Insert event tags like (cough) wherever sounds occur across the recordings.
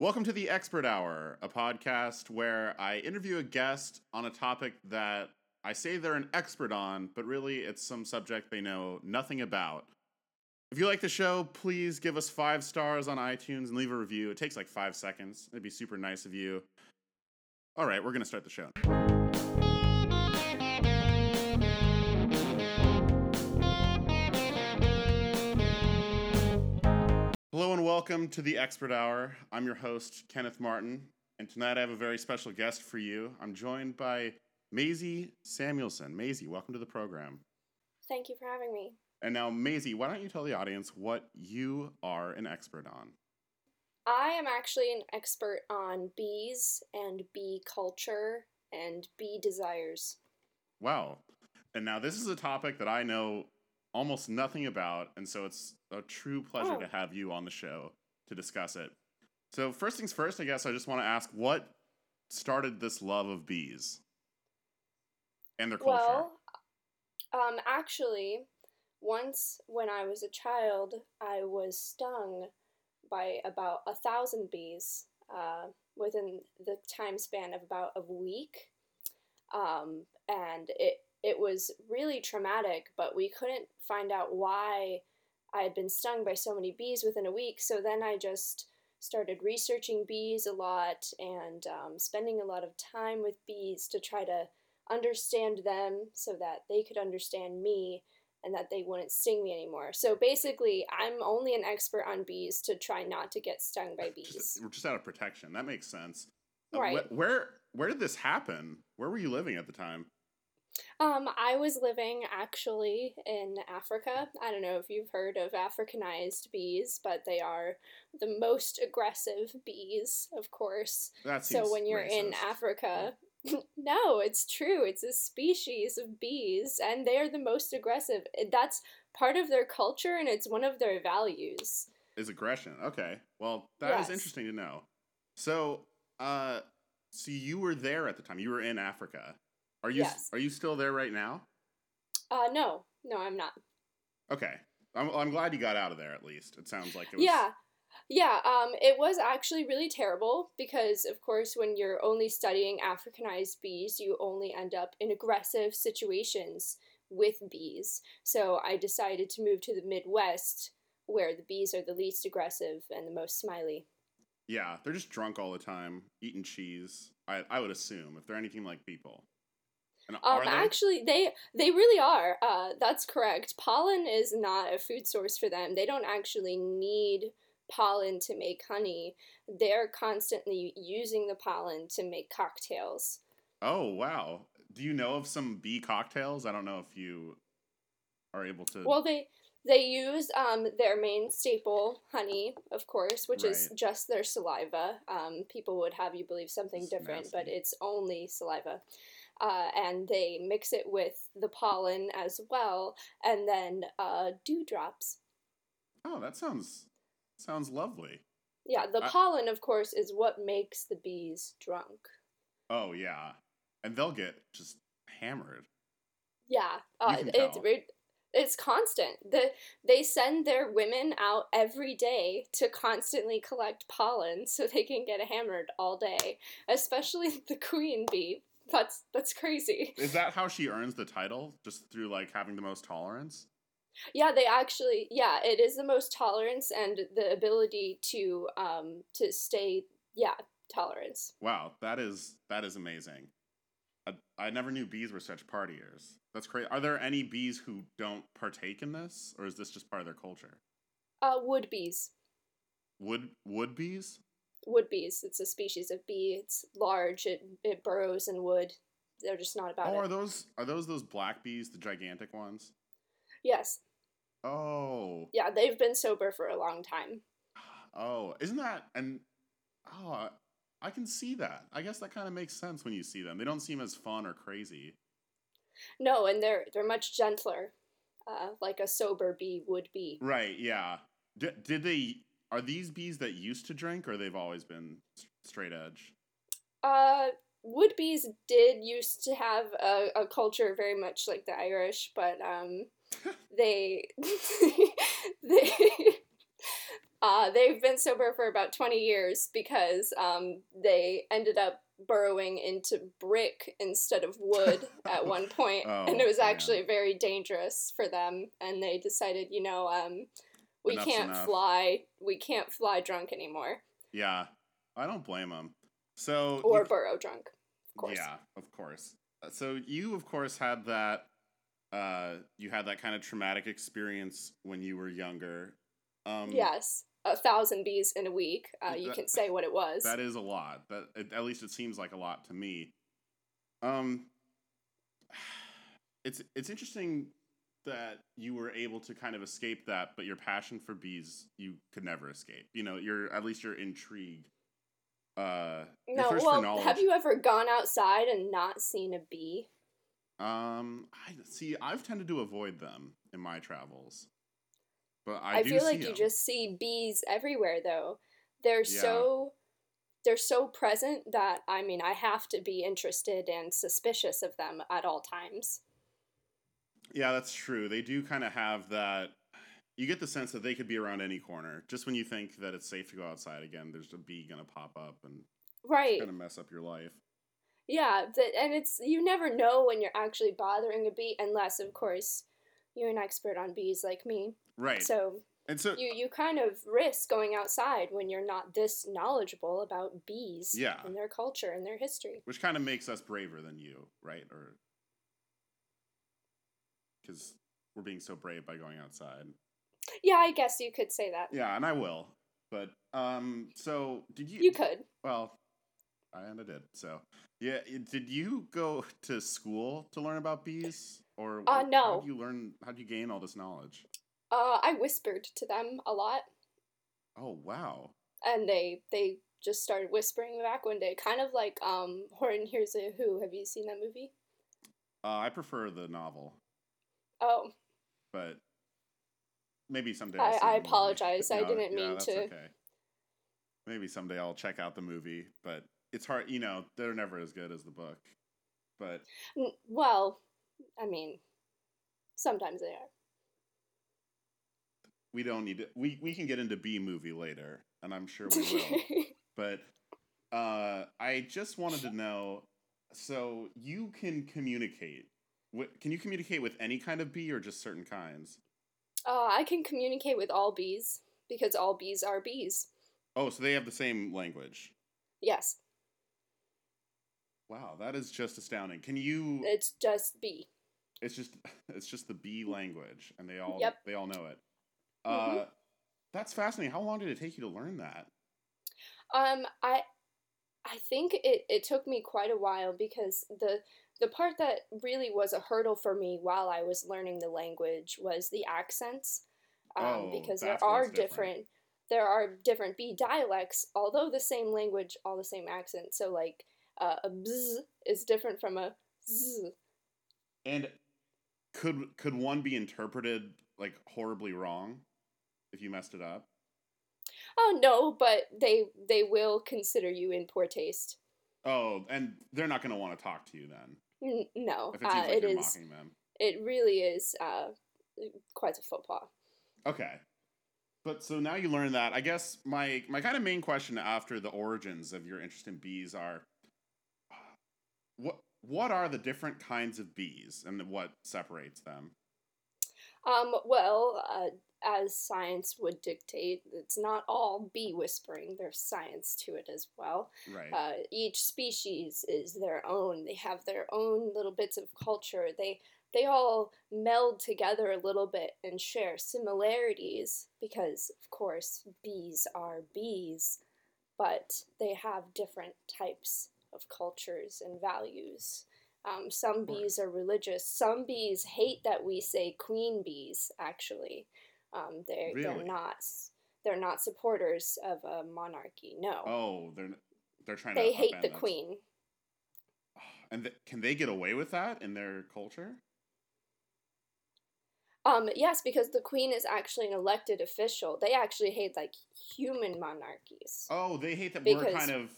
Welcome to the Expert Hour, a podcast where I interview a guest on a topic that I say they're an expert on, but really it's some subject they know nothing about. If you like the show, please give us five stars on iTunes and leave a review. It takes like five seconds. It'd be super nice of you. All right, we're going to start the show. Hello and welcome to the Expert Hour. I'm your host, Kenneth Martin, and tonight I have a very special guest for you. I'm joined by Maisy Samuelson. Maisy, welcome to the program. Thank you for having me. And now, Maisy, why don't you tell the audience what you are an expert on? I am actually an expert on bees and bee culture and bee desires. Wow. And now, this is a topic that I know almost nothing about, and so it's a true pleasure Oh. to have you on the show to discuss it. So, first things first, I guess I just want to ask what started this love of bees and their culture? Well, um, actually, once when I was a child, I was stung by about a thousand bees uh, within the time span of about a week, um, and it it was really traumatic. But we couldn't find out why I had been stung by so many bees within a week. So then I just started researching bees a lot and um, spending a lot of time with bees to try to understand them so that they could understand me and that they wouldn't sting me anymore. So basically, I'm only an expert on bees to try not to get stung by bees. Just, we're just out of protection. That makes sense. Uh, Right. wh- where where did this happen? Where were you living at the time? Um, I was living actually in Africa. I don't know if you've heard of Africanized bees, but they are the most aggressive bees, of course. That So when you're in. Africa, (laughs) no, it's true. It's a species of bees, and they're the most aggressive. That's part of their culture, and it's one of their values. is aggression. Okay. Well, that is Yes. interesting to know. So, uh, so you were there at the time. You were in Africa. Are you Yes. are you still there right now? Uh, no, no, I'm not. Okay. I'm I'm glad you got out of there at least. It sounds like it was Yeah. Yeah, um, it was actually really terrible because, of course, when you're only studying Africanized bees, you only end up in aggressive situations with bees. So I decided to move to the Midwest where the bees are the least aggressive and the most smiley. Yeah, they're just drunk all the time, eating cheese. I I would assume if they're anything like people. And Um, they? actually, they they really are. Uh, that's correct. Pollen is not a food source for them. They don't actually need pollen to make honey. They're constantly using the pollen to make cocktails. Oh wow! Do you know of some bee cocktails? I don't know if you are able to. Well, they they use um, their main staple, honey, of course, which is just their saliva. Um, people would have you believe something It's different, but it's only saliva. Uh, and they mix it with the pollen as well, and then uh, dewdrops. oh, that sounds sounds lovely. Yeah, the I- pollen, of course, is what makes the bees drunk. Oh yeah, and they'll get just hammered. Yeah, uh, it's it, it's constant. The they send their women out every day to constantly collect pollen so they can get hammered all day. Especially (laughs) the queen bee. (laughs) That's that's crazy. Is that how she earns the title? Just through like having the most tolerance? Yeah, they actually yeah, it is the most tolerance and the ability to um to stay yeah tolerance. Wow, that is that is amazing. I, I never knew bees were such partiers. That's crazy. Are there any bees who don't partake in this, or is this just part of their culture? Uh, wood bees. Wood wood bees? Wood bees. It's a species of bee. It's large. It it burrows in wood. They're just not about Oh, it. are those are those those black bees, the gigantic ones? Yes. Oh, Yeah, they've been sober for a long time. oh, isn't that and oh, I- can see that. I guess that kind of makes sense when you see them. They don't seem as fun or crazy. No, and they're they're much gentler, uh, like a sober bee would be. Right? Yeah. D- did they? Are these bees that used to drink, or they've always been straight edge? Uh, wood bees did used to have a, a culture very much like the Irish, but um, (laughs) they (laughs) they (laughs) Uh, they've been sober for about 20 years because um, they ended up burrowing into brick instead of wood at one point, Oh, and it was man. actually very dangerous for them. And they decided, you know, um, we Enough's can't enough. fly, we can't fly drunk anymore, Yeah, I don't blame them. So or you- burrow drunk, of course. Yeah, of course. Uh, So you, of course, had that. Uh, you had that kind of traumatic experience when you were younger. Um, Yes, a thousand bees in a week. Uh, you That- can say what it was. that is a lot. That at at least it seems like a lot to me. Um, (sighs) it's it's interesting that you were able to kind of escape that, but your passion for bees you could never escape. You know, you're at least you're intrigued. Uh, your no, well, have you ever gone outside and not seen a bee? Um, I see. I've tended to avoid them in my travels, but I, I, feel like you just see bees everywhere though. They're Yeah. so they're so present that I mean I have to be interested and suspicious of them at all times. Yeah, that's true. They do kind of have that. You get the sense that they could be around any corner. Just when you think that it's safe to go outside again, there's a bee gonna pop up and Right. gonna mess up your life. Yeah, that and it's you never know when you're actually bothering a bee unless of course you're an expert on bees like me. Right. So and so you you kind of risk going outside when you're not this knowledgeable about bees Yeah. and their culture and their history. which kind of makes us braver than you, right? Or because we're being so brave by going outside. Yeah, I guess you could say that. Yeah, and I will. But um, so did you? You could. Well, I and I did. So yeah, did you go to school to learn about bees, or Uh, no. How do you learn? How do you gain all this knowledge? Uh, I whispered to them a lot, Oh wow! and they they just started whispering back one day, kind of like um Horton Hears a Who. Have you seen that movie? Uh, I prefer the novel, Oh, but maybe someday. I'll I- I apologize. I didn't mean to- Okay. Maybe someday I'll check out the movie, but it's hard. You know, they're never as good as the book. But well, I mean, sometimes they are. we don't need to. We we can get into Bee Movie later, and I'm sure we will. (laughs) but uh, I just wanted to know. So you can communicate. Wi- Can you communicate with any kind of bee or just certain kinds? uh, I can communicate with all bees because all bees are bees. Oh, so they have the same language. Yes, Wow, that is just astounding. Can you? it's just bee. It's just (laughs) it's just the bee language, and they all Yep. they all know it. Mhm. Uh, that's fascinating. How long did it take you to learn that? Um, I, I think it, it took me quite a while because the the part that really was a hurdle for me while I was learning the language was the accents, um, Oh, because there are different. different there are different B dialects, although the same language, all the same accent. So like uh, a bzz is different from a z. And could could one be interpreted like horribly wrong if you messed it up? Oh no, but they they will consider you in poor taste. Oh, and they're not going to want to talk to you then N- no, if it uh, like it is. It really is uh, quite a pas. Okay. But so now you learn that. I guess my my kind of main question after the origins of your interest in bees are what what are the different kinds of bees and what separates them? Um, well, uh, as science would dictate, it's not all bee whispering. There's science to it as well. Right. Uh, each species is their own. They have their own little bits of culture. They they all meld together a little bit and share similarities because, of course, bees are bees, but they have different types of cultures and values. Um, some bees are religious. Some bees hate that we say queen bees. Actually, um, they're Really? they're not they're not supporters of a monarchy. No, oh, they're they're trying they to hate the queen. (sighs) And th- can they get away with that in their culture? Um, yes, because the queen is actually an elected official. They actually hate like human monarchies. Oh, they hate that we're kind of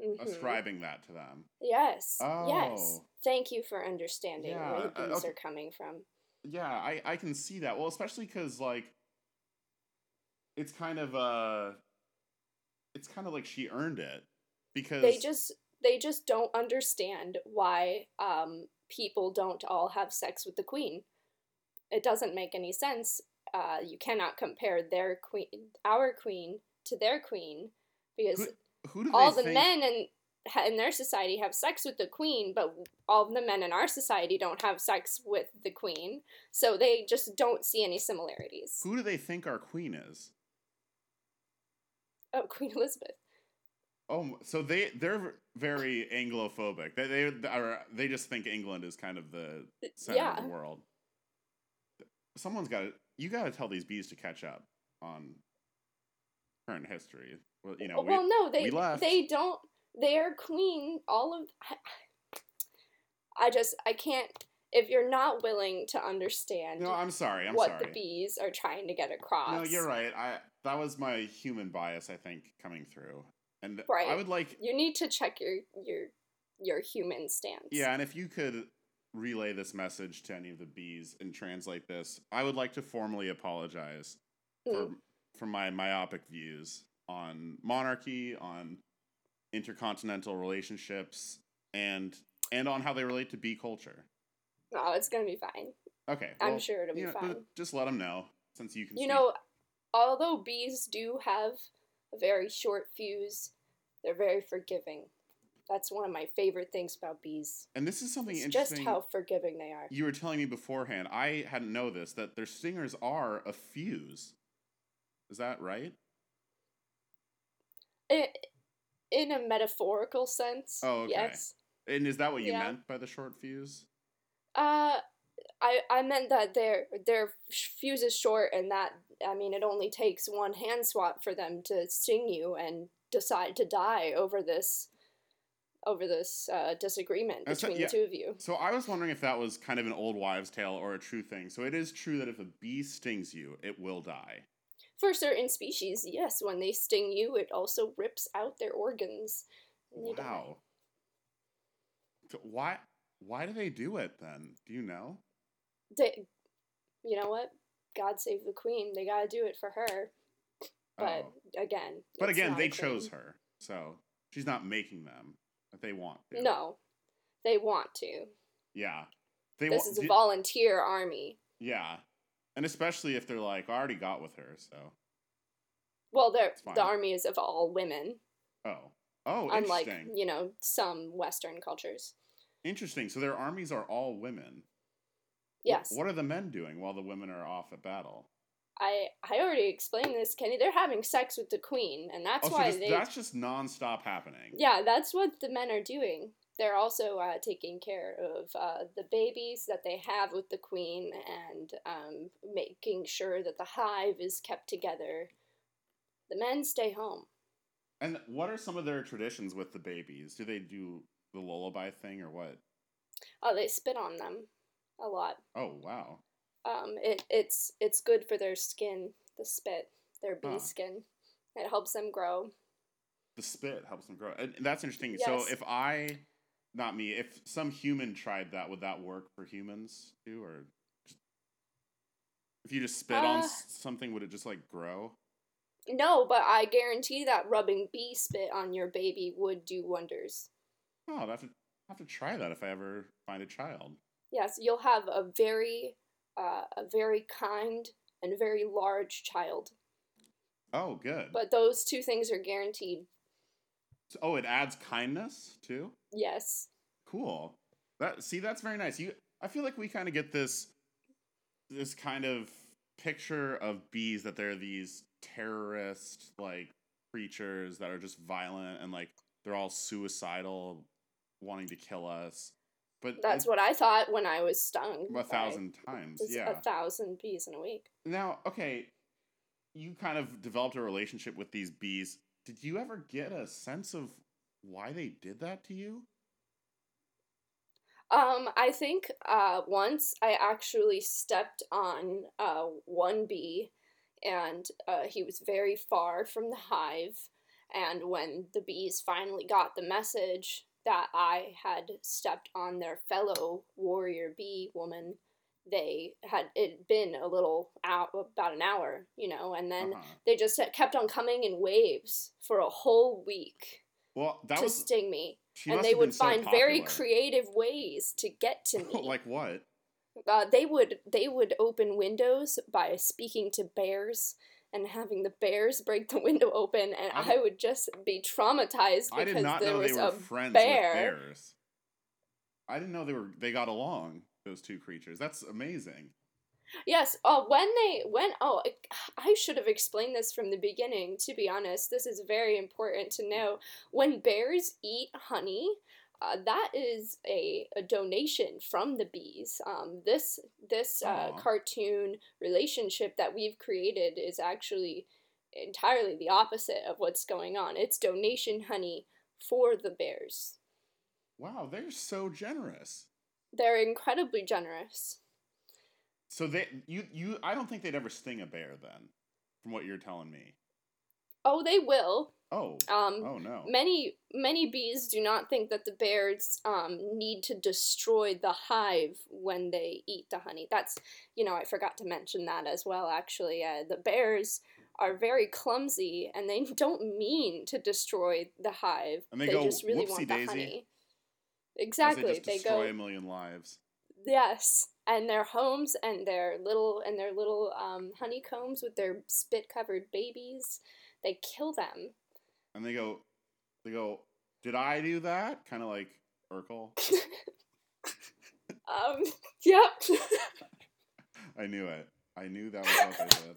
Mhm. ascribing that to them. Yes. Yes. Oh. Thank you for understanding Yeah, where these uh, okay. are coming from. Yeah, I, I can see that. Well, especially because like it's kind of uh it's kind of like she earned it because They just they just don't understand why um, people don't all have sex with the queen. It doesn't make any sense. Uh, you cannot compare their queen, our queen, to their queen, because who, do all the think, men in in their society have sex with the queen, but all the men in our society don't have sex with the queen. So they just don't see any similarities. who do they think our queen is? Oh, (laughs) Queen Elizabeth. Oh, so they they're very Anglophobic. They they are they just think England is kind of the center yeah. of the world. Someone's got to you got to tell these bees to catch up on current history. Well, you know, we, well, no, they we they don't. Their queen, all of. I, I just I can't. If you're not willing to understand no, I'm sorry. I'm what sorry. the bees are trying to get across, No, you're right. I that was my human bias, I think, coming through. And Right. I would like You need to check your your your human stance. Yeah, and if you could relay this message to any of the bees and translate this, I would like to formally apologize Mm. for my myopic views on monarchy, on intercontinental relationships, and and on how they relate to bee culture. No, it's gonna be fine. Okay, I'm sure it'll be know, fine. Just let them know, since you can. You speak. know, although bees do have a very short fuse, they're very forgiving. That's one of my favorite things about bees. and this is something It's interesting. just how forgiving they are. you were telling me beforehand. I hadn't know this that their stingers are a fuse. Is that right? It, in a metaphorical sense, Oh, okay. yes. And is that what you Yeah. meant by the short fuse? Uh, I I meant that their their fuse is short, and that I mean it only takes one hand swap for them to sting you and decide to die over this over this uh, disagreement That's- between yeah. the two of you. So I was wondering if that was kind of an old wives' tale or a true thing. So it is true that if a bee stings you, it will die. For certain species, yes, when they sting you, it also rips out their organs. die. Wow. Why why do they do it then? Do you know? They, you know what? God save the queen. They gotta do it for her. But oh. again, But again, they chose her. So she's not making them. But they want to. No, they want to. Yeah. They this wa- is a volunteer army. Yeah. And especially if they're like, I already got with her, so Well, they're, It's fine. the army is of all women, Oh. Oh, unlike interesting. you know some Western cultures. Interesting. So their armies are all women. Yes, What are the men doing while the women are off at battle? I I already explained this, Kenny. They're having sex with the queen, and that's oh, so why just, they. that's just nonstop happening. Yeah, that's what the men are doing. They're also uh, taking care of uh, the babies that they have with the queen and um, making sure that the hive is kept together. The men stay home. And what are some of their traditions with the babies? Do they do the lullaby thing or what? Oh, they spit on them a lot. Oh, wow. Um, it it's it's good for their skin. The spit, their bee Huh. skin. It helps them grow. The spit helps them grow. And that's interesting. So if I, not me, if some human tried that, would that work for humans too? Or just, if you just spit on Uh, s- something, would it just like grow? No, but I guarantee that rubbing bee spit on your baby would do wonders. Oh, I'll have to, I have to try that if I ever find a child. Yes, you'll have a very, uh, a very kind and very large child. Oh, good. But those two things are guaranteed. So- oh, it adds kindness too? Yes. Cool. That see, that's very nice. You, I feel like we kind of get this, this kind of picture of bees that they're these terrorist like creatures that are just violent and like they're all suicidal, wanting to kill us. But That's what I thought when I was stung. a by thousand times. Yeah. A thousand bees in a week. Now, okay, you kind of developed a relationship with these bees. Did you ever get a sense of why they did that to you? Um, I think uh, once I actually stepped on uh, one bee, and uh, he was very far from the hive. And when the bees finally got the message that I had stepped on their fellow warrior bee woman, they had it been a little out about an hour, you know, and then Uh-huh. they just kept on coming in waves for a whole week Well, that to was sting me, and they would so find very creative ways to get to (laughs) me. like what? uh, they would they would open windows by speaking to bears and having the bears break the window open, and I- I, would just be traumatized I because did not there know was they were a friends bear. with bears. I didn't know they were they got along. Those two creatures. That's amazing. Yes. Uh, when they when oh, I- I should have explained this from the beginning. To be honest, this is very important to know. When bears eat honey, uh, that is a, a donation from the bees. Um, this this uh, cartoon relationship that we've created is actually entirely the opposite of what's going on. It's donation honey for the bears. Wow, they're so generous. They're incredibly generous. So they you you I don't think they'd ever sting a bear then, from what you're telling me. Oh, they will. Oh. Um, Oh no. many many bees do not think that the bears um, need to destroy the hive when they eat the honey. That's you know I forgot to mention that as well. Actually, uh, the bears are very clumsy and they (laughs) don't mean to destroy the hive. And they go, just really want the "Whoopsie-daisy," honey. As Exactly, they destroy go a million lives. yes, and their homes and their little and their little um, honeycombs with their spit covered babies. They kill them. And they go they go, Did I do that? Kinda like Urkel. (laughs) Um, (laughs) yep. (laughs) I knew it. I knew that was what they did.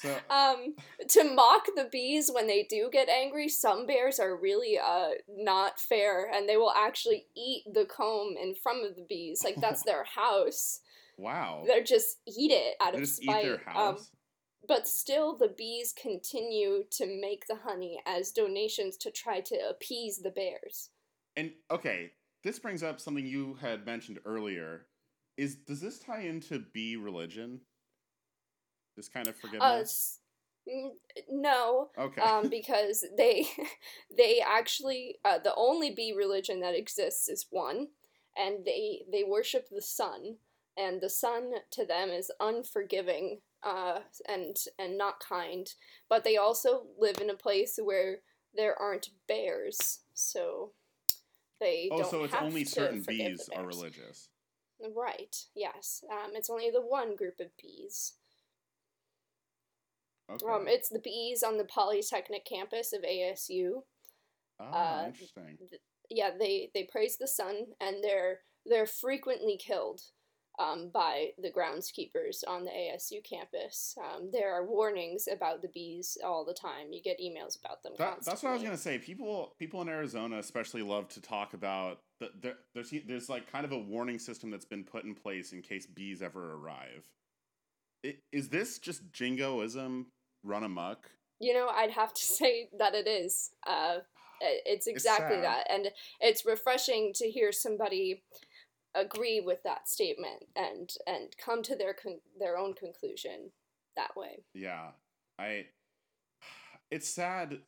So (laughs) um, to mock the bees when they do get angry, some bears are really uh not fair, and they will actually eat the comb in front of the bees, like that's their (laughs) house. wow. They're just eat it out They of just eat spite. Um, but still, the bees continue to make the honey as donations to try to appease the bears. And okay, this brings up something you had mentioned earlier. Is does this tie into bee religion? This kind of Uh, forgiveness? n- no, okay. um, because (laughs) they they actually uh, the only bee religion that exists is one, and they they worship the sun, and the sun to them is unforgiving uh, and and not kind. But they also live in a place where there aren't bears, so they oh, don't so it's have only to certain bees are religious. Right. Yes. Um, it's only the one group of bees. Okay. Um, it's the bees on the Polytechnic campus of ASU. ah, uh, interesting. yeah, they they praise the sun, and they're they're frequently killed um, by the groundskeepers on the ASU campus. Um, there are warnings about the bees all the time. You get emails about them. That, that's what I was gonna say. People, people in Arizona especially love to talk about the, the, there's there's like kind of a warning system that's been put in place in case bees ever arrive. I- Is this just jingoism run amok? You know, I'd have to (laughs) say that it is. Uh, it's exactly sad. that, and it's refreshing to hear somebody agree with that statement and and come to their con- their own conclusion that way. Yeah, I. It's sad.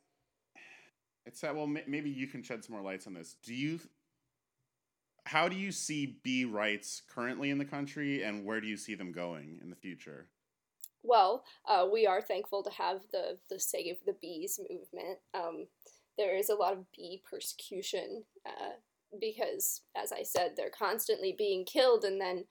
It's sad. Well, may- maybe you can shed some more lights on this. Do you? How do you see bee rights currently in the country, and where do you see them going in the future? Well, uh, we are thankful to have the the Save the Bees movement. Um, there is a lot of bee persecution uh, because, as I said, they're constantly being killed, and then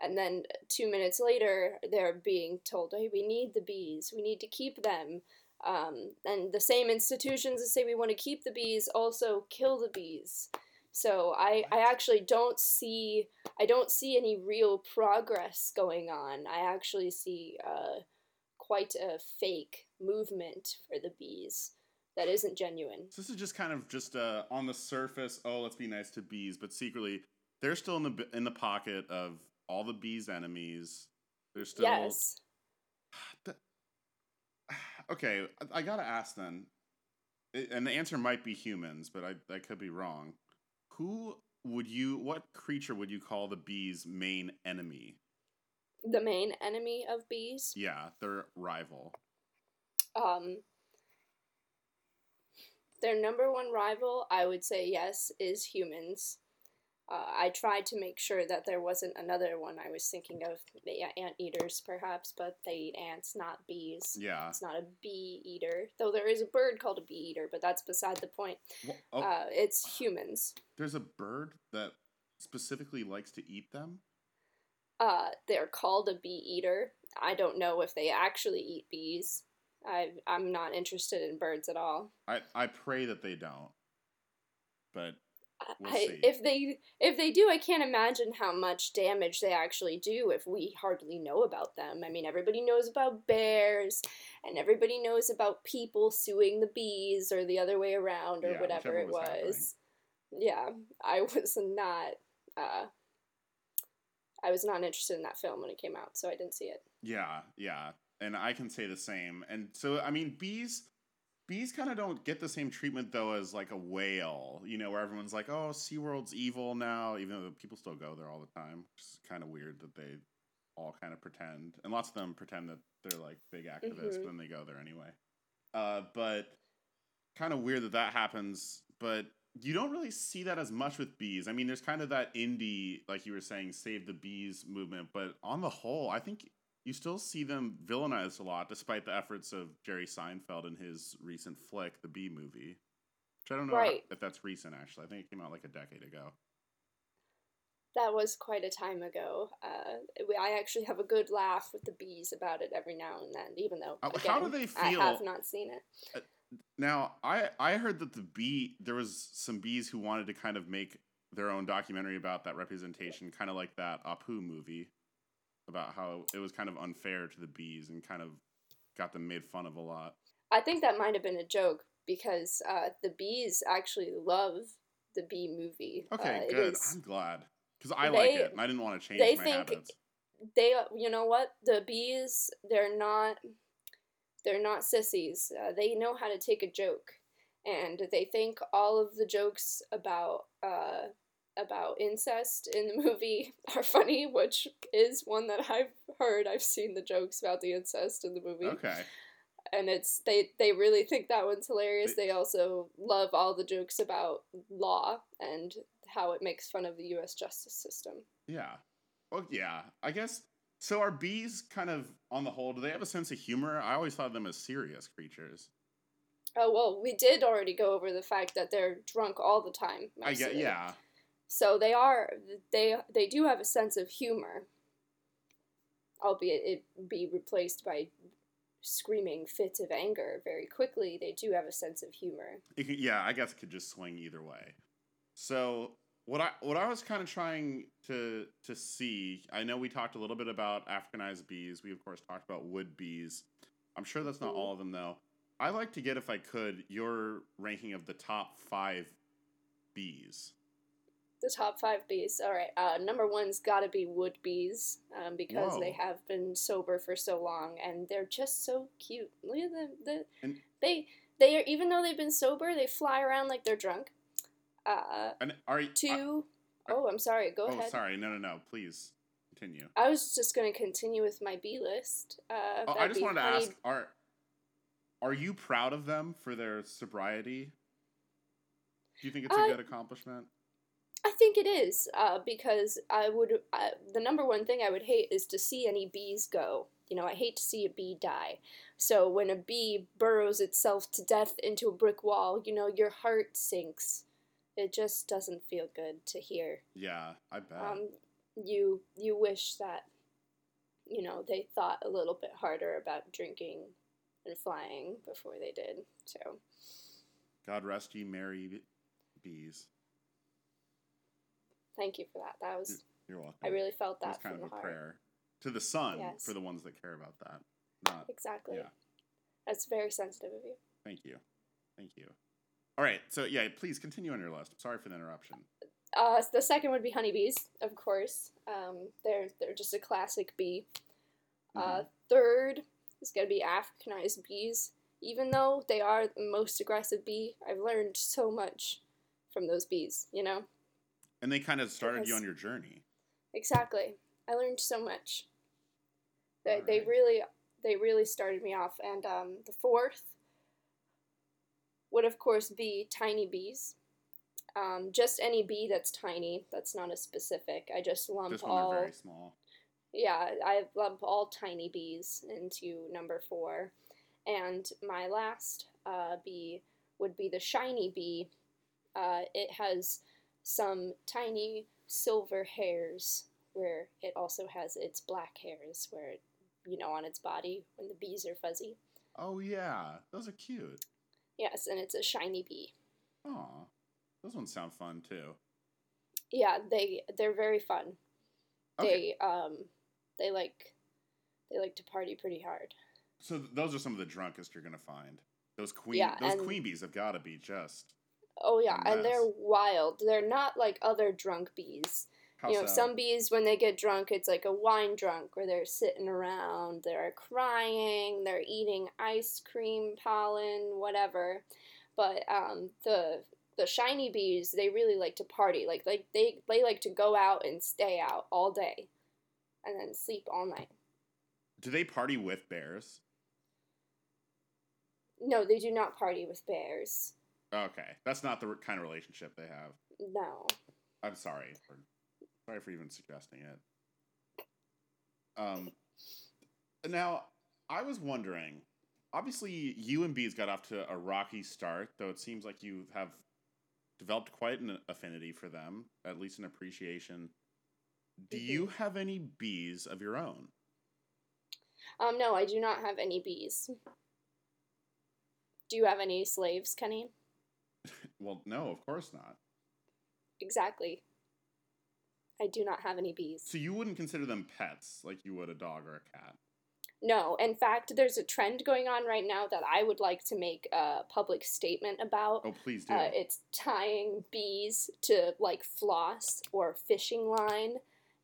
and then two minutes later they're being told, "Hey, we need the bees. We need to keep them." Um, and the same institutions that say we want to keep the bees also kill the bees. So I, I actually don't see I don't see any real progress going on. I actually see uh, quite a fake movement for the bees that isn't genuine. So this is just kind of just uh, on the surface. Oh, let's be nice to bees, but secretly they're still in the in the pocket of all the bees' enemies. They're still Yes. Okay. I, I gotta ask then, and the answer might be humans, but I I could be wrong. Who would you? What creature would you call the bees' main enemy? The main enemy of bees. Yeah, their rival. Um, their number one rival, I would say yes, is humans. Uh, I tried to make sure that there wasn't another one. I was thinking of the ant eaters, perhaps, but they eat ants, not bees. Yeah. It's not a bee eater, though there is a bird called a bee eater, but that's beside the point. Wha- Oh, Uh, it's humans. there's a bird that specifically likes to eat them. Uh, they're called a bee eater. I don't know if they actually eat bees. I I'm not interested in birds at all. I I pray that they don't. But We'll I, if they if they do, I can't imagine how much damage they actually do if we hardly know about them. I mean, everybody knows about bears, and everybody knows about people suing the bees, or the other way around, or Yeah, whatever it was was. Yeah, I (laughs) was not. Uh, I was not interested in that film when it came out, so I didn't see it. yeah, yeah. And I can say the same. And so I mean bees bees kind of don't get the same treatment though as like a whale, you know, where everyone's like, "Oh, SeaWorld's evil now," even though people still go there all the time. It's kind of weird that they all kind of pretend. And lots of them pretend that they're like big activists, Mhm. but then they go there anyway. Uh, but kind of weird that that happens, but you don't really see that as much with bees. I mean, there's kind of that indie, like you were saying, save the bees movement, but on the whole, I think you still see them villainized a lot, despite the efforts of Jerry Seinfeld in his recent flick, the Bee Movie. Which I don't know Right. if that's recent, actually. I think it came out like a decade ago. That was quite a time ago. Uh, I actually have a good laugh with the bees about it every now and then, even though Uh, again, how do they feel? I have not seen it. Now, I I heard that the bee there was some bees who wanted to kind of make their own documentary about that representation, kind of like that Apu movie, about how it was kind of unfair to the bees and kind of got them made fun of a lot. I think that might have been a joke because uh, the bees actually love the bee movie. Okay, uh, good. is- I'm glad because I like it and I didn't want to change they my think- habits. they you know what the bees they're not they're not sissies uh, they know how to take a joke and they think all of the jokes about uh, about incest in the (laughs) movie are funny which is one that i've heard i've seen the jokes about the incest in the movie Okay, and it's they they really think that one's hilarious They- they also love all the jokes about law and how it makes fun of the us justice system yeah. Well, yeah. I guess so. Are bees kind of on the whole? Do they have a sense of humor? I always thought of them as serious creatures. Oh well, we did already go over the fact that they're drunk all the time. I get yeah. So they are they they do have a sense of humor, albeit it be replaced by screaming fits of anger very quickly. They do have a sense of humor. Could, yeah, I guess it could just swing either way. So what I what I was kind of trying to to see, I know we talked a little bit about Africanized bees. We of course talked about wood bees. I'm sure that's not Mhm. all of them though. I like to get, if I could, your ranking of the top five bees. The top five bees. All right, uh, number one's got to be wood bees um, because they have been sober for so long and they're just so cute. Look at them. The, And- they they are even though they've been sober, they fly around like they're drunk. Uh, And are you? two oh i'm sorry go oh, ahead sorry. No, no, no. Please continue. i was just going to continue with my b list uh, Oh, I just wanted to ask: Are are you proud of them for their sobriety? Do you think it's a Uh, good accomplishment? I think it is uh, because i would uh, the number one thing i would hate is to see any bees go you know i hate to see a bee die so when a bee burrows itself to death into a brick wall you know your heart sinks it just doesn't feel good to hear Yeah, I bet. um, you you wish that you know they thought a little bit harder about drinking and flying before they did. So God rest ye merry bees. Thank you for that. That was You're welcome. I really felt that. it was kind of a heart. prayer to the sun Yes. for the ones that care about that. Not Exactly. Yeah. That's very sensitive of you. thank you, thank you. All right, so yeah, please continue on your list. Sorry for the interruption. Uh, the second would be honeybees, of course. Um, they're they're just a classic bee. Uh, third is gonna be Africanized bees. Even though they are the most aggressive bee, I've learned so much from those bees. You know. And they kind of started you on your journey. Exactly. I learned so much. They, they really they really started me off. And um, the fourth would of course be tiny bees. Um, just any bee that's tiny. That's not a specific. I just lump Just all. very small. Yeah, I lump all tiny bees into number four. And my last uh, bee would be the shiny bee. Uh, it has some tiny silver hairs where it also has its black hairs where it, you know, on its body when the bees are fuzzy. Oh yeah, those are cute. Yes, and it's a shiny bee. Aw, those ones sound fun too. Yeah, they they're very fun. Okay, They um they like they like to party pretty hard. so those are some of the drunkest you're gonna find. Those queen, Yeah, those queen bees have got to be just. Oh yeah, and they're wild. They're not like other drunk bees. How you know, so? some bees when they get drunk, it's like a wine drunk where they're sitting around, they're crying, they're eating ice cream, pollen, whatever. But um, the the shiny bees, they really like to party. Like like they they like to go out and stay out all day, and then sleep all night. Do they party with bears? No, they do not party with bears. Okay, that's not the kind of relationship they have. No. I'm sorry for sorry for even suggesting it. Um, now I was wondering. Obviously, you and bees got off to a rocky start, though it seems like you have developed quite an affinity for them, at least an appreciation. Do Mhm. you have any bees of your own? Um, no, I do not have any bees. Do you have any slaves, Kenny? Well, no, of course not. Exactly. I do not have any bees. So you wouldn't consider them pets like you would a dog or a cat? No, in fact, there's a trend going on right now that I would like to make a public statement about. Oh, please do. Uh, it's tying bees to like floss or fishing line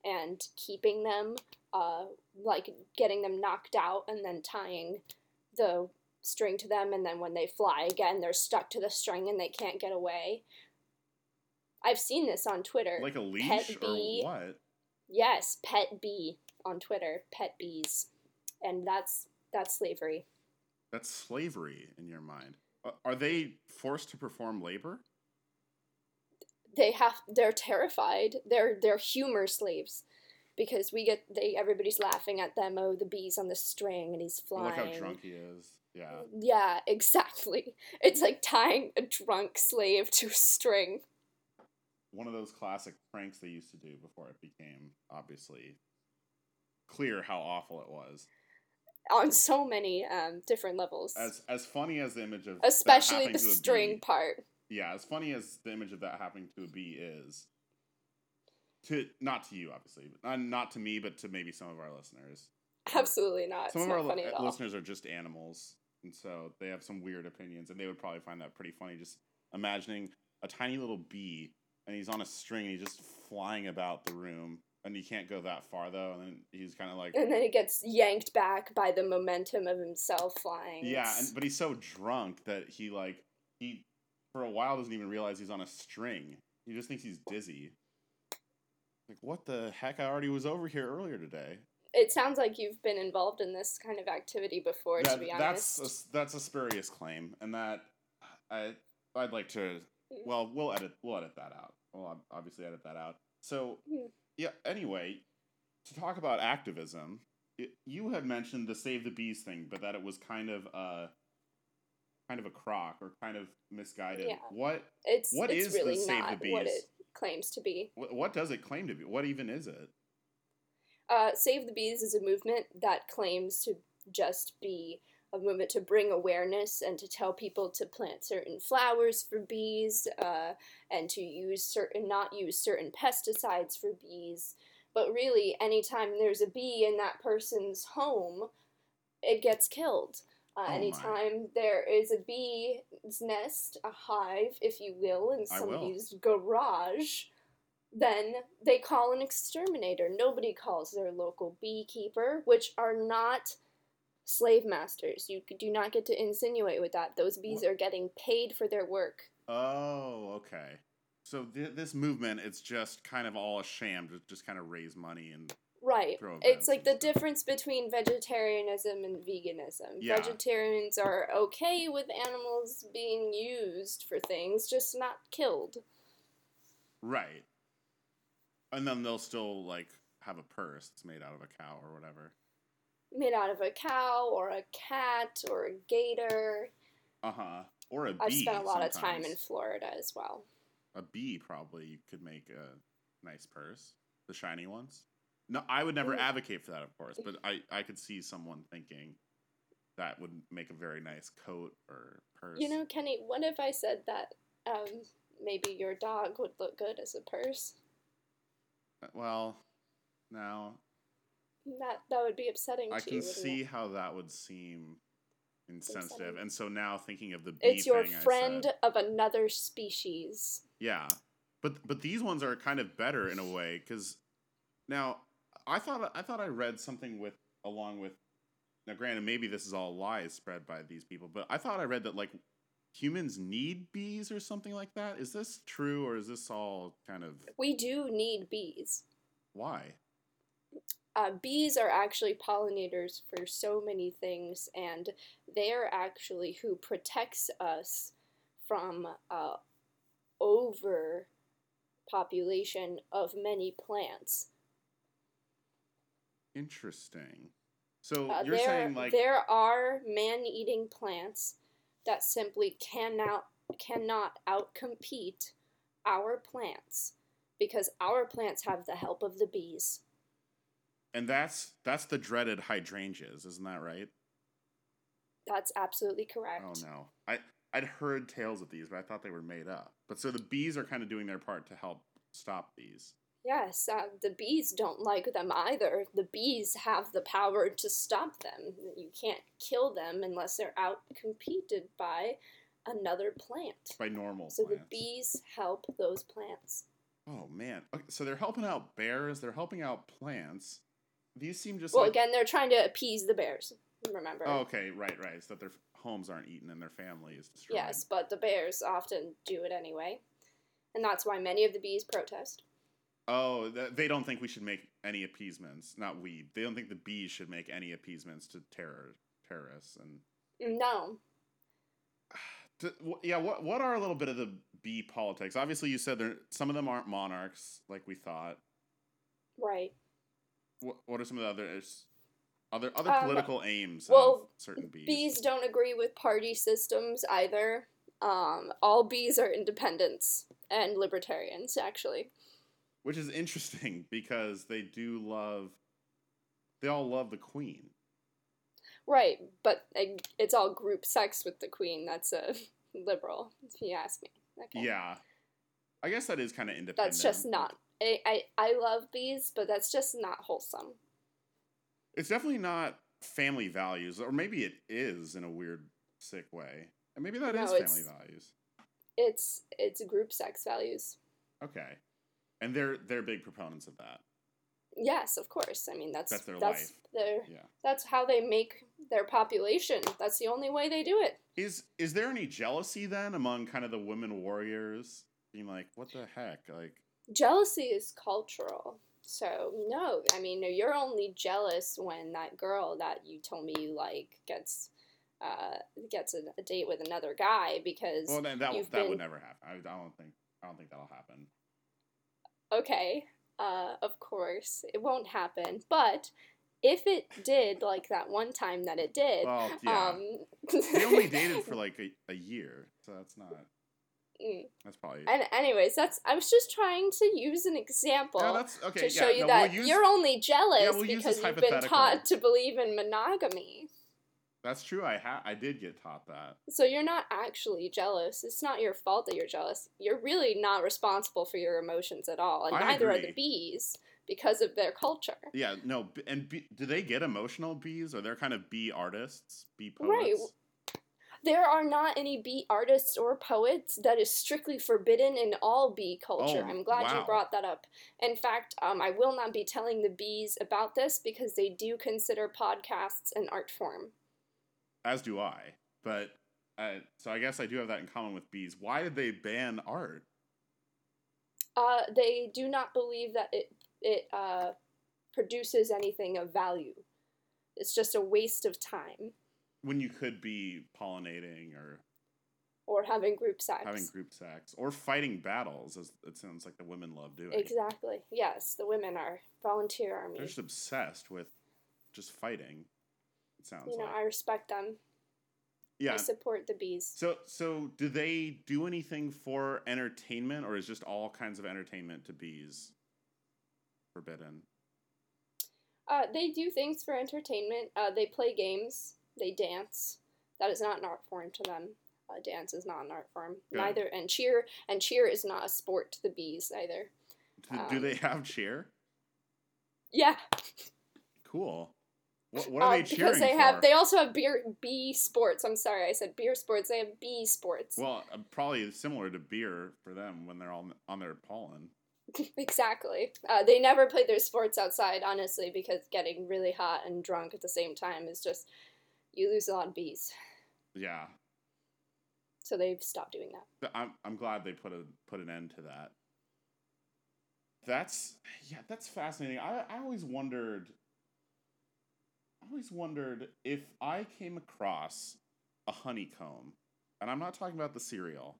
and keeping them, uh, like getting them knocked out and then tying the string to them. And then when they fly again, they're stuck to the string and they can't get away. I've seen this on Twitter. like a leash or bee. what? Yes, pet bee on Twitter, pet bees, and that's that's slavery. That's slavery in your mind. Are they forced to perform labor? They have they're terrified. They're they're humor slaves because we get they everybody's laughing at them. Oh, the bees on the string and he's flying. Look how drunk he is. Yeah. Yeah, exactly. It's like tying a drunk slave to a string. One of those classic pranks they used to do before it became obviously clear how awful it was. On so many um, different levels, As as funny as the image of that especially the to a string bee- part. yeah, as funny as the image of that happening to a bee is, to not to you obviously, but uh, not to me, but to maybe some of our listeners. Absolutely not. some it's of our funny li- listeners are just animals, and so they have some weird opinions, and they would probably find that pretty funny. Just imagining a tiny little bee, and he's on a string, and he's just flying about the room, and he can't go that far though, and then he's kind of like, and then he gets yanked back by the momentum of himself flying. yeah, and, but he's so drunk that he like he for a while doesn't even realize he's on a string. He just thinks he's dizzy. Like what the heck? I already was over here earlier today. It sounds like you've been involved in this kind of activity before, to That- be that's honest. a, that's a spurious claim, and that I I'd like to. Well, we'll edit we'll edit that out. We'll obviously edit that out. So Hmm. yeah. Anyway, to talk about activism, it, you had mentioned the Save the Bees thing, but that it was kind of a kind of a crock or kind of misguided. Yeah. What it's what it's is the Save not the what Bees? it claims to be. what what does it claim to be? What even is it? Uh, Save the Bees is a movement that claims to just be a movement to bring awareness and to tell people to plant certain flowers for bees uh, and to use certain not use certain pesticides for bees. But really, anytime there's a bee in that person's home, it gets killed. Uh, Oh my. anytime there is a bee's nest, a hive, if you will, in I will. somebody's garage, then they call an exterminator. Nobody calls their local beekeeper, which are not slave masters. You do not get to insinuate with that. Those bees are getting paid for their work. Oh, okay. So th- this movement, it's just kind of all a sham to just kind of raise money and Right. It's like the difference between vegetarianism and veganism. Yeah. Vegetarians are okay with animals being used for things, just not killed. Right. And then they'll still like have a purse that's made out of a cow or whatever. Made out of a cow or a cat or a gator. Uh huh. Or a bee. I've spent a lot of time in. Florida as well. a bee probably you could make a nice purse the shiny ones no i would never advocate for that of course but i i could see someone thinking that would make a very nice coat or purse You know, Kenny, what if I said that um, maybe your dog would look good as a purse? Well now That that would be upsetting i can you. see it? how that would seem insensitive Insensitive. and so now thinking of the It's your friend said- of another species. Yeah, but but these ones are kind of better in a way because now I thought I thought I read something with along with now granted maybe this is all lies spread by these people but I thought I read that like humans need bees or something like that is this true or is this all kind of We do need bees. why Uh, bees are actually pollinators for so many things, and they are actually who protects us from uh, over population of many plants. interesting so Uh, you're there, saying like there are man-eating plants that simply cannot cannot outcompete our plants because our plants have the help of the bees. and that's that's the dreaded hydrangeas isn't that right That's absolutely correct. Oh no, I I'd heard tales of these, but I thought they were made up. But so the bees are kind of doing their part to help stop these. Yes, uh, the bees don't like them either. The bees have the power to stop them. You can't kill them unless they're out competed by another plant. by normal So the bees help those plants. Oh man, okay, so they're helping out bears. They're helping out plants. These seem just Well, like again, they're trying to appease the bears. Remember? oh, okay, right, right. So that their homes aren't eaten and their family is destroyed. Yes, but the bears often do it anyway. And that's why many of the bees protest. Oh, they don't think we should make any appeasements. Not we. They don't think the bees should make any appeasements to terror terrorists and No. (sighs) To, yeah, what what are a little bit of the bee politics? Obviously, you said there some of them aren't monarchs like we thought. Right. What what are some of the others? Other other Um, political aims well, of certain bees. Bees don't agree with party systems either. Um, all bees are independents and libertarians, actually. Which is interesting (laughs) because they do love. They all love the queen. Right, but it's all group sex with the queen. That's a (laughs) liberal, if you ask me. Okay. Yeah, I guess that is kind of independent. That's just not. I, I, I love bees, but that's just not wholesome. It's definitely not family values, or maybe it is in a weird, sick way. And maybe that is No, family it's- values. It's it's group sex values. Okay, and they're they're big proponents of that. Yes, of course. I mean that's That's their that's life. their Yeah. that's how they make their population. That's the only way they do it. Is is there any jealousy then among kind of the women warriors being like, what the heck, like? Jealousy is cultural. So no, I mean you're only jealous when that girl that you told me you like gets uh gets a, a date with another guy because Well, then that you've that been- would never happen. I, I don't think I don't think that'll happen. Okay, uh of course it won't happen, but if it did like that one time that it did, Well, yeah, um they only (laughs) dated for like a, a year, so that's not. Mm. That's probably. And anyways, that's I was just trying to use an example yeah, okay. to yeah, show you no, that we'll use- you're only jealous Yeah, we'll because you've been taught to believe in monogamy. That's true. I ha- I did get taught that. So you're not actually jealous. It's not your fault that you're jealous. You're really not responsible for your emotions at all, and I neither are the bees because of their culture. Yeah, no, and do they get emotional bees? Or they're kind of bee artists, bee poets? Right. There are not any bee artists or poets. That is strictly forbidden in all bee culture. Oh, I'm glad you brought that up. In fact, um, I will not be telling the bees about this because they do consider podcasts an art form. As do I. But uh, so I guess I do have that in common with bees. Why did they ban art? Uh, they do not believe that it it uh, produces anything of value. It's just a waste of time. When you could be pollinating or or having group sex. having group sex or fighting battles, as it sounds like the women love doing. Exactly. Yes, the women are volunteer army. They're just obsessed with just fighting. It sounds You know, like. I respect them. yeah. I support the bees. So, so do they do anything for entertainment, or is just all kinds of entertainment to bees forbidden? Uh, they do things for entertainment. Uh, they play games. They dance. That is not an art form to them. Uh, dance is not an art form. Good. Neither and cheer and cheer is not a sport to the bees either. Do, do Um, they have cheer? Yeah, Cool. What, what are uh, they cheering because they for? have they also have beer bee sports. I'm sorry, I said beer sports. They have bee sports. well, uh, probably similar to beer for them when they're on on their pollen. (laughs) exactly. Uh, they never play their sports outside, honestly, because getting really hot and drunk at the same time is just you lose a lot of bees. Yeah, So they've stopped doing that. I'm I'm glad they put a put an end to that. That's yeah, that's fascinating. I I always wondered. I always wondered if I came across a honeycomb, and I'm not talking about the cereal.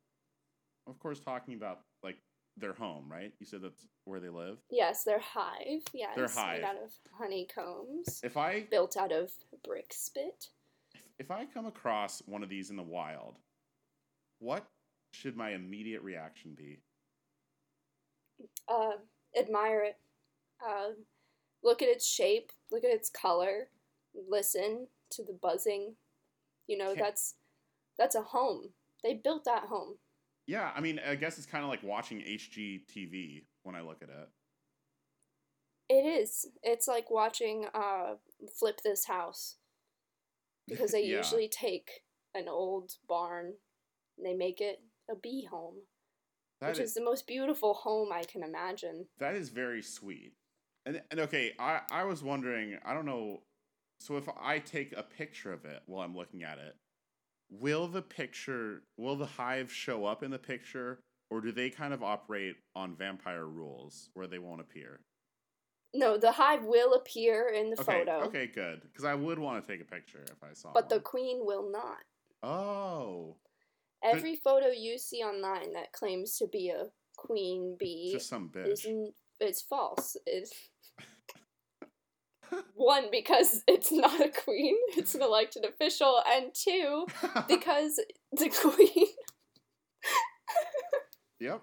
I'm Of course, talking about like their home, right? You said that's where they live. Yes, they're hive. Yes, They're hive. made out of honeycombs, If I built out of brick spit. if I come across one of these in the wild, what should my immediate reaction be? Uh, admire it. Uh, look at its shape. Look at its color. Listen to the buzzing. You know Can't- that's that's a home. They built that home. Yeah, I mean, I guess it's kind of like watching HGTV when I look at it. It is. It's like watching uh, Flip This House (laughs) because they Yeah. usually take an old barn and they make it a bee home, That which is, is the most beautiful home I can imagine. that is very sweet. And and okay, I I was wondering, I don't know. So if I take a picture of it while I'm looking at it, will the picture will the hive show up in the picture or do they kind of operate on vampire rules where they won't appear? No, the hive will appear in the Okay, photo, okay, good. Because I would want to take a picture if I saw. but the queen will not. oh, Every photo you see online that claims to be a queen bee just some is bitch. n- it's false. It's one because it's not a queen; (laughs) it's an elected official, and two (laughs) because the queen (laughs) yep.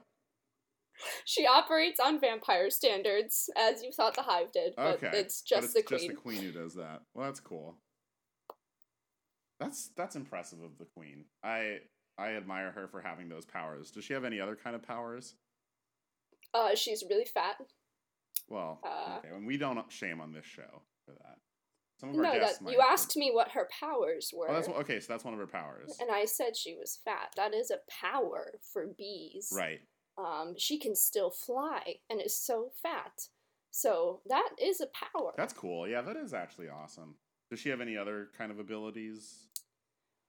she operates on vampire standards, as you thought the hive did, but Okay. it's But just it's the just queen. the queen who does that. Well, that's cool. That's that's impressive of the queen. I I admire her for having those powers. Does she have any other kind of powers? Uh, she's really fat. Well, Uh, okay, and we don't shame on this show for that. Some of our No, guests that you asked me what her powers were, Oh, that's okay. So that's one of her powers, and I said she was fat. That is a power for bees. right? Um, she can still fly and is so fat. So that is a power. That's cool. Yeah, that is actually awesome. Does she have any other kind of abilities?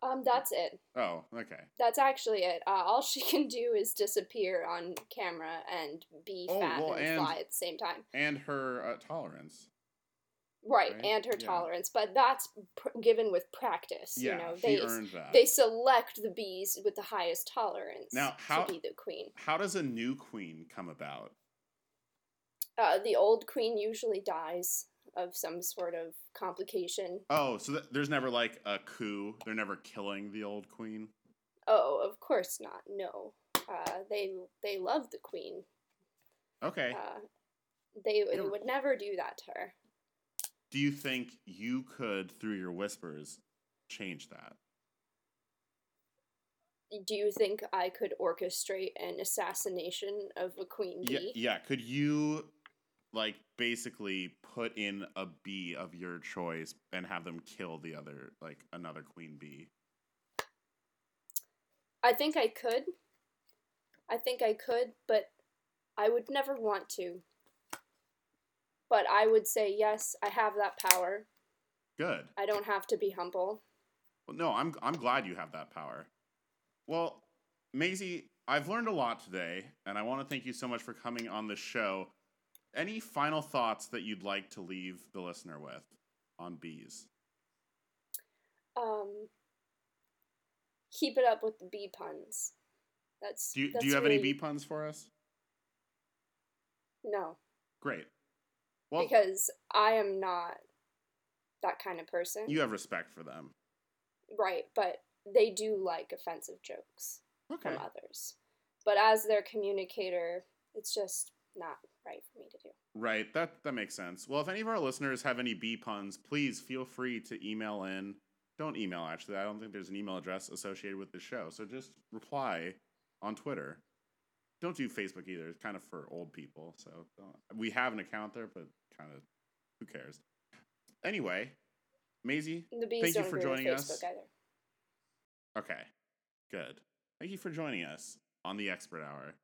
Um, that's it. Oh, okay. That's actually it. Uh, all she (laughs) can do is disappear on camera and be Oh, fat well, and, and- fly at the same time. And her uh, tolerance. Right, right? and her Yeah. tolerance, but that's pr- given with practice. Yeah, you know, she they earned that. they select the bees with the highest tolerance Now, how- to be the queen. How does a new queen come about? Uh, the old queen usually dies of some sort of complication. Oh, so th- there's never like a coup. They're never killing the old queen. Oh, of course not. No, uh, they they love the queen. Okay. Uh, they, they would never do that to her. Do you think you could, through your whispers, change that? Do you think I could orchestrate an assassination of a queen bee? Yeah, yeah. Could you, like, basically put in a bee of your choice and have them kill the other, like, another queen bee? I think I could. I think I could, but I would never want to. But I would say yes, I have that power. Good. I don't have to be humble. Well, no, I'm I'm glad you have that power. Well, Maisy, I've learned a lot today, and I want to thank you so much for coming on the show. Any final thoughts that you'd like to leave the listener with on bees? Um, keep it up with the bee puns. That's Do you, that's do you have really, any bee puns for us? No, Great. Well, because I am not that kind of person. you have respect for them. right, but they do like offensive jokes Okay. from others. But as their communicator, it's just not right for me to do. Right. That that makes sense. Well, if any of our listeners have any bee puns, please feel free to email in. Don't email actually. I don't think there's an email address associated with the show. So just reply on Twitter. Don't do Facebook either. It's kind of for old people. So don't. we have an account there, but kind of who cares? Anyway, Maisy, Thank you for joining us. Either. okay, good. Thank you for joining us on the Expert Hour.